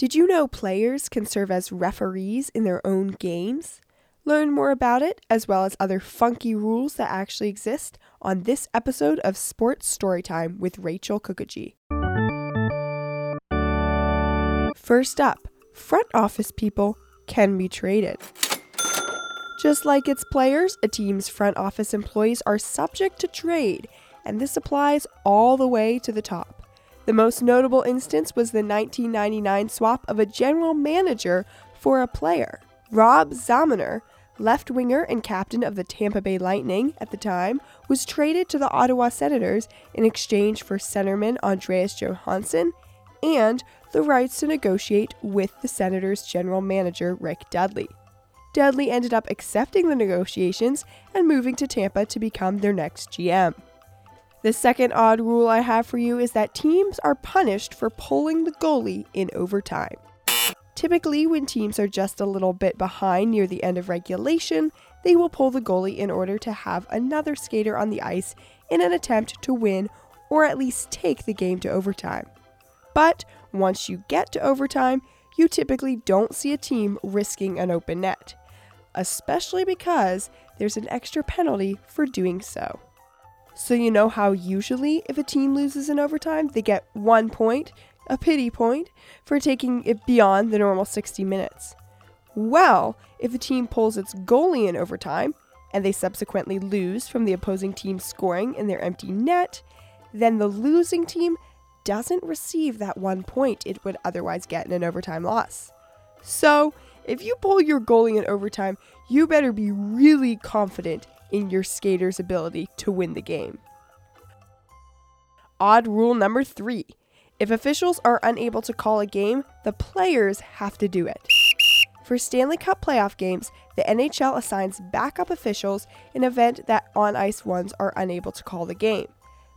Did you know players can serve as referees in their own games? Learn more about it, as well as other funky rules that actually exist, on this episode of Sports Storytime with Rachel Kukaji. First up, front office people can be traded. Just like its players, a team's front office employees are subject to trade, and this applies all the way to the top. The most notable instance was the 1999 swap of a general manager for a player. Rob Zamuner, left winger and captain of the Tampa Bay Lightning at the time, was traded to the Ottawa Senators in exchange for centerman Andreas Johansson and the rights to negotiate with the Senators' general manager Rick Dudley. Dudley ended up accepting the negotiations and moving to Tampa to become their next GM. The second odd rule I have for you is that teams are punished for pulling the goalie in overtime. Typically, when teams are just a little bit behind near the end of regulation, they will pull the goalie in order to have another skater on the ice in an attempt to win or at least take the game to overtime. But once you get to overtime, you typically don't see a team risking an open net especially because there's an extra penalty for doing so. So, you know how usually if a team loses in overtime, they get one point, a pity point, for taking it beyond the normal 60 minutes. Well, if a team pulls its goalie in overtime, and they subsequently lose from the opposing team scoring in their empty net, then the losing team doesn't receive that one point it would otherwise get in an overtime loss. So, if you pull your goalie in overtime, you better be really confident in your skater's ability to win the game. Odd rule number three if officials are unable to call a game, the players have to do it. For Stanley Cup playoff games, the NHL assigns backup officials in event that on ice ones are unable to call the game.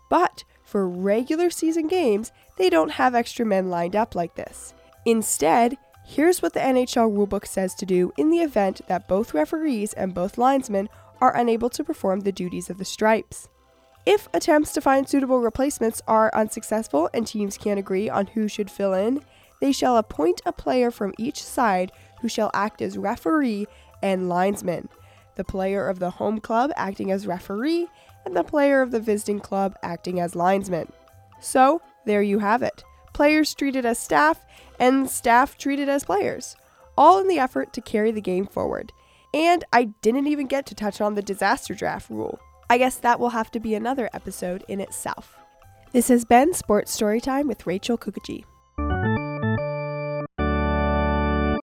But for regular season games, they don't have extra men lined up like this. Instead, Here's what the NHL rulebook says to do in the event that both referees and both linesmen are unable to perform the duties of the stripes. If attempts to find suitable replacements are unsuccessful and teams can't agree on who should fill in, they shall appoint a player from each side who shall act as referee and linesman, the player of the home club acting as referee, and the player of the visiting club acting as linesman. So, there you have it players treated as staff, and staff treated as players, all in the effort to carry the game forward. And I didn't even get to touch on the disaster draft rule. I guess that will have to be another episode in itself. This has been Sports Storytime with Rachel Kukaji.